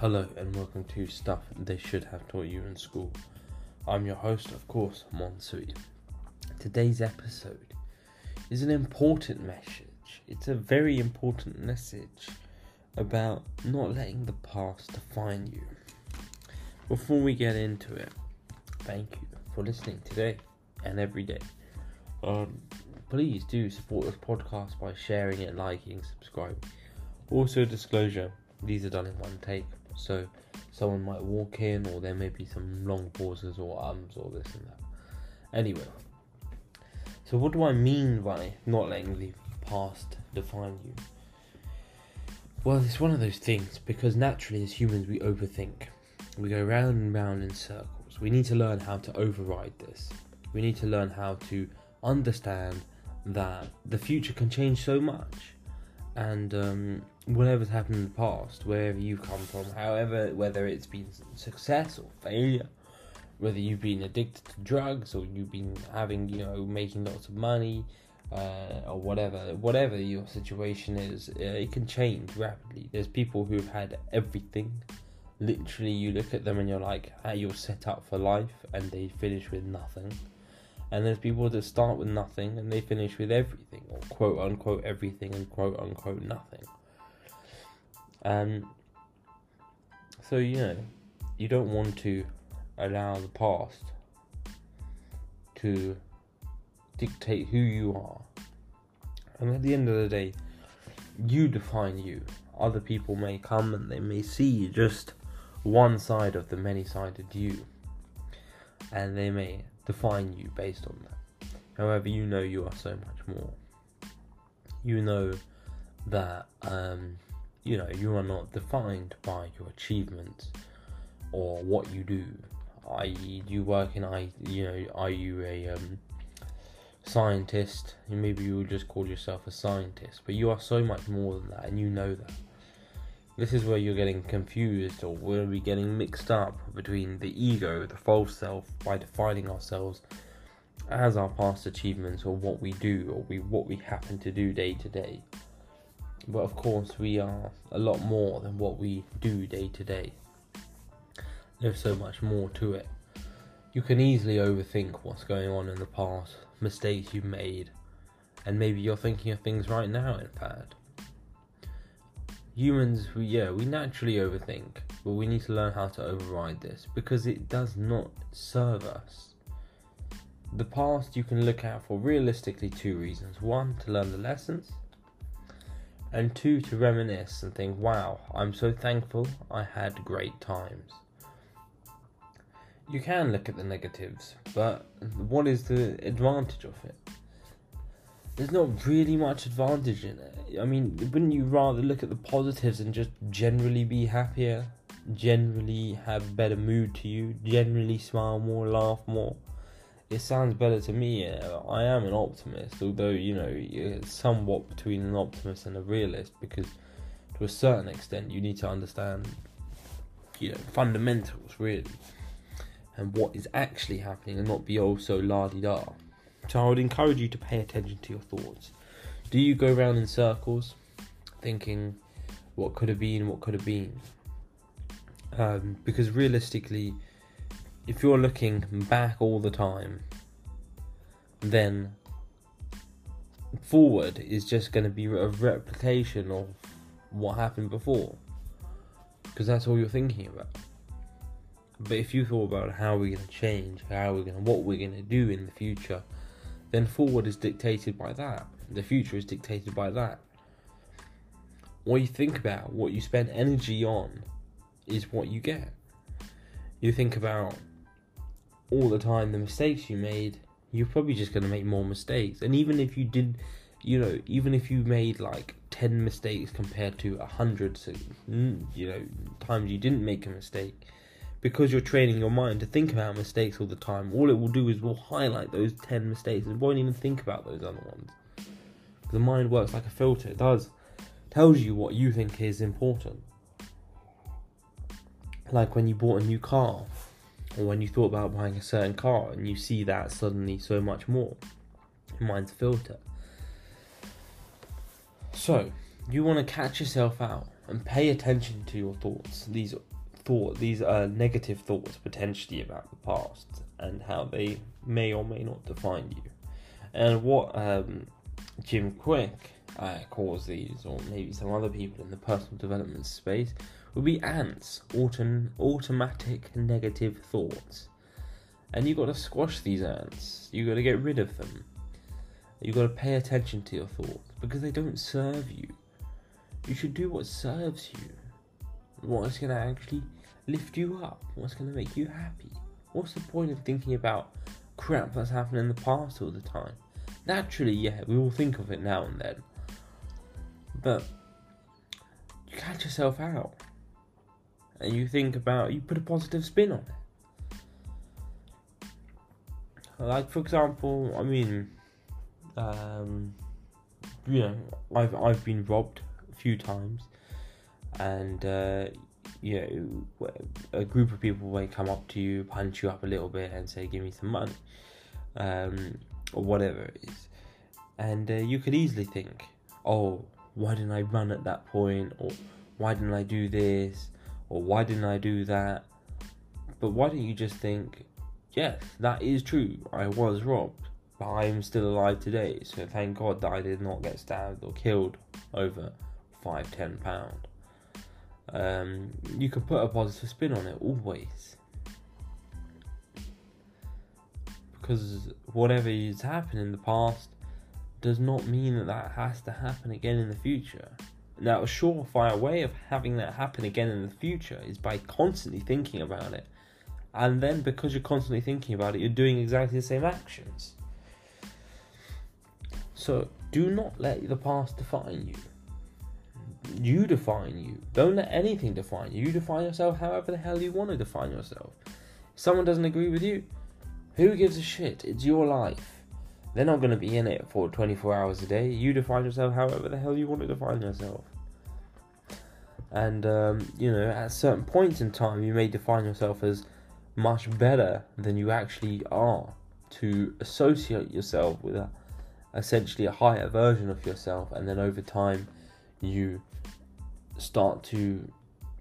Hello and welcome to Stuff They Should Have Taught You in School. I'm your host, of course, Monsui. Today's episode is an important message. It's a very important message about not letting the past define you. Before we get into it, thank you for listening today and every day. Um, please do support this podcast by sharing it, liking, subscribing. Also, disclosure these are done in one take, so someone might walk in, or there may be some long pauses or ums or this and that. Anyway, so what do I mean by not letting the past define you? Well, it's one of those things because naturally, as humans, we overthink. We go round and round in circles. We need to learn how to override this. We need to learn how to understand that the future can change so much and um, whatever's happened in the past, wherever you come from, however, whether it's been success or failure, whether you've been addicted to drugs or you've been having, you know, making lots of money, uh, or whatever, whatever your situation is, uh, it can change rapidly. There's people who've had everything. Literally, you look at them and you're like, how you're set up for life, and they finish with nothing and there's people that start with nothing and they finish with everything, or quote unquote everything and quote unquote nothing. And so, you know, you don't want to allow the past to dictate who you are. And at the end of the day, you define you. Other people may come and they may see just one side of the many sided you. And they may define you based on that. However, you know you are so much more. You know that um, you know you are not defined by your achievements or what you do. I.e., you work in I. You know, are you a um, scientist? Maybe you would just call yourself a scientist, but you are so much more than that, and you know that. This is where you're getting confused or where we're getting mixed up between the ego, the false self, by defining ourselves as our past achievements or what we do or we what we happen to do day to day. But of course we are a lot more than what we do day to day. There's so much more to it. You can easily overthink what's going on in the past, mistakes you've made, and maybe you're thinking of things right now in fact humans, we, yeah, we naturally overthink, but we need to learn how to override this because it does not serve us. The past you can look at for realistically two reasons one, to learn the lessons, and two, to reminisce and think, wow, I'm so thankful I had great times. You can look at the negatives, but what is the advantage of it? There's not really much advantage in it. I mean, wouldn't you rather look at the positives and just generally be happier, generally have better mood to you, generally smile more, laugh more? It sounds better to me. I am an optimist, although you know, somewhat between an optimist and a realist because, to a certain extent, you need to understand, you know, fundamentals really, and what is actually happening, and not be also la di da. So I would encourage you to pay attention to your thoughts. Do you go around in circles thinking what could have been, what could have been? Um, because realistically, if you're looking back all the time, then forward is just going to be a replication of what happened before. Because that's all you're thinking about. But if you thought about how we're going to change, how we're going to, what we're going to do in the future, then forward is dictated by that. The future is dictated by that. What you think about, what you spend energy on, is what you get. You think about all the time the mistakes you made, you're probably just going to make more mistakes. And even if you did, you know, even if you made like 10 mistakes compared to 100, you know, times you didn't make a mistake, because you're training your mind to think about mistakes all the time, all it will do is will highlight those 10 mistakes and won't even think about those other ones. The mind works like a filter, it does. Tells you what you think is important. Like when you bought a new car, or when you thought about buying a certain car and you see that suddenly so much more. Your mind's filter. So, you want to catch yourself out and pay attention to your thoughts. These thought these are negative thoughts potentially about the past and how they may or may not define you. And what um, Jim Kwik uh, calls these, or maybe some other people in the personal development space, would be ants, autom- automatic negative thoughts. And you've got to squash these ants. You've got to get rid of them. You've got to pay attention to your thoughts because they don't serve you. You should do what serves you. What's going to actually lift you up? What's going to make you happy? What's the point of thinking about crap that's happened in the past all the time? Naturally, yeah, we all think of it now and then. But you catch yourself out. And you think about, you put a positive spin on it. Like, for example, I mean, um, you know, I've, I've been robbed a few times. And, uh, you know, a group of people may come up to you, punch you up a little bit, and say, "Give me some money," um, or whatever it is, and uh, you could easily think, "Oh, why didn't I run at that point?" or "Why didn't I do this?" or "Why didn't I do that?" But why don't you just think, "Yes, that is true. I was robbed." But I am still alive today, so thank God that I did not get stabbed or killed over five, ten pound um, you can put a positive spin on it always. Because whatever has happened in the past does not mean that that has to happen again in the future. Now, a surefire way of having that happen again in the future is by constantly thinking about it. And then, because you're constantly thinking about it, you're doing exactly the same actions. So, do not let the past define you you define you. Don't let anything define you. You define yourself however the hell you want to define yourself. If someone doesn't agree with you, who gives a shit? It's your life. They're not going to be in it for 24 hours a day. You define yourself however the hell you want to define yourself. And, um, you know, at certain points in time, you may define yourself as much better than you actually are to associate yourself with a, essentially a higher version of yourself. And then over time, you start to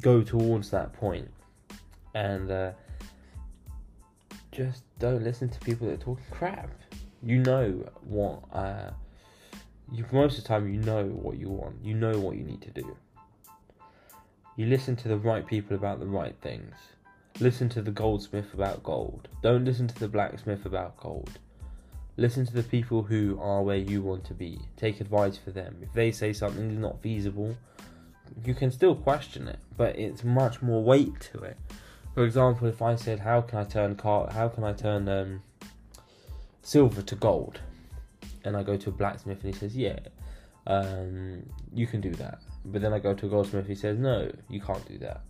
go towards that point and uh, just don't listen to people that are talking crap. You know what uh, you most of the time you know what you want. You know what you need to do. You listen to the right people about the right things. Listen to the goldsmith about gold. Don't listen to the blacksmith about gold. Listen to the people who are where you want to be. Take advice for them. If they say something is not feasible, you can still question it, but it's much more weight to it. For example, if I said, "How can I turn car? How can I turn um, silver to gold?" and I go to a blacksmith and he says, "Yeah, um, you can do that," but then I go to a goldsmith, and he says, "No, you can't do that."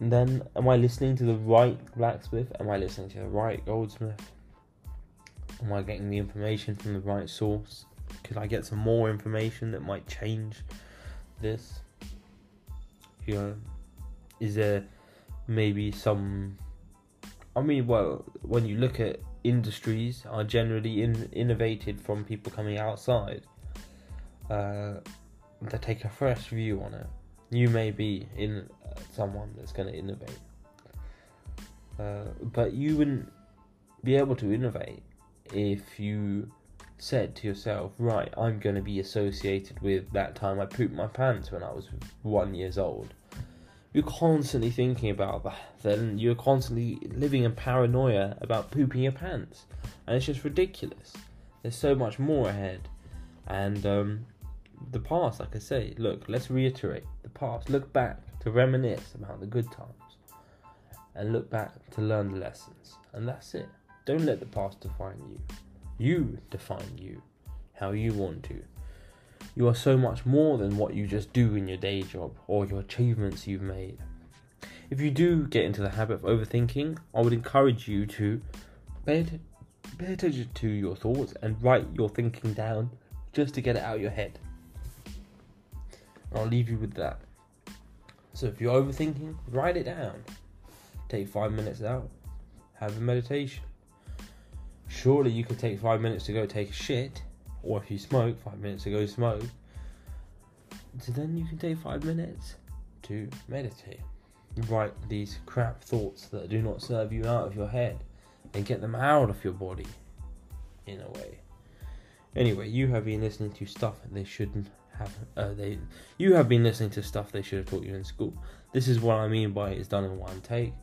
And then, am I listening to the right blacksmith? Am I listening to the right goldsmith? Am I getting the information from the right source? Could I get some more information that might change this? You know, is there maybe some? I mean, well, when you look at industries, are generally in, innovated from people coming outside. Uh, to take a fresh view on it. You may be in uh, someone that's going to innovate, uh, but you wouldn't be able to innovate if you said to yourself, right, I'm going to be associated with that time I pooped my pants when I was one years old. You're constantly thinking about that. Then you're constantly living in paranoia about pooping your pants, and it's just ridiculous. There's so much more ahead, and um, the past, like I say, look, let's reiterate the past. Look back to reminisce about the good times, and look back to learn the lessons, and that's it. Don't let the past define you. You define you how you want to. You are so much more than what you just do in your day job or your achievements you've made. If you do get into the habit of overthinking, I would encourage you to pay, attention to your thoughts and write your thinking down just to get it out of your head. I'll leave you with that. So if you're overthinking, write it down. Take five minutes out. Have a meditation surely you could take five minutes to go take a shit, or if you smoke, five minutes to go smoke. so then you can take five minutes to meditate. Write these crap thoughts that do not serve you out of your head and get them out of your body in a way. Anyway, you have been listening to stuff they shouldn't have. Uh, they, you have been listening to stuff they should have taught you in school. This is what I mean by it's done in one take.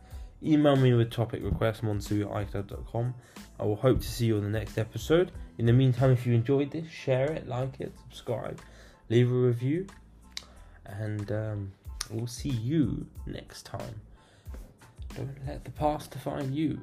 Email me with topic requests, monsui@icloud.com. I will hope to see you on the next episode. In the meantime, if you enjoyed this, share it, like it, subscribe, leave a review, and um, we'll see you next time. Don't let the past define you.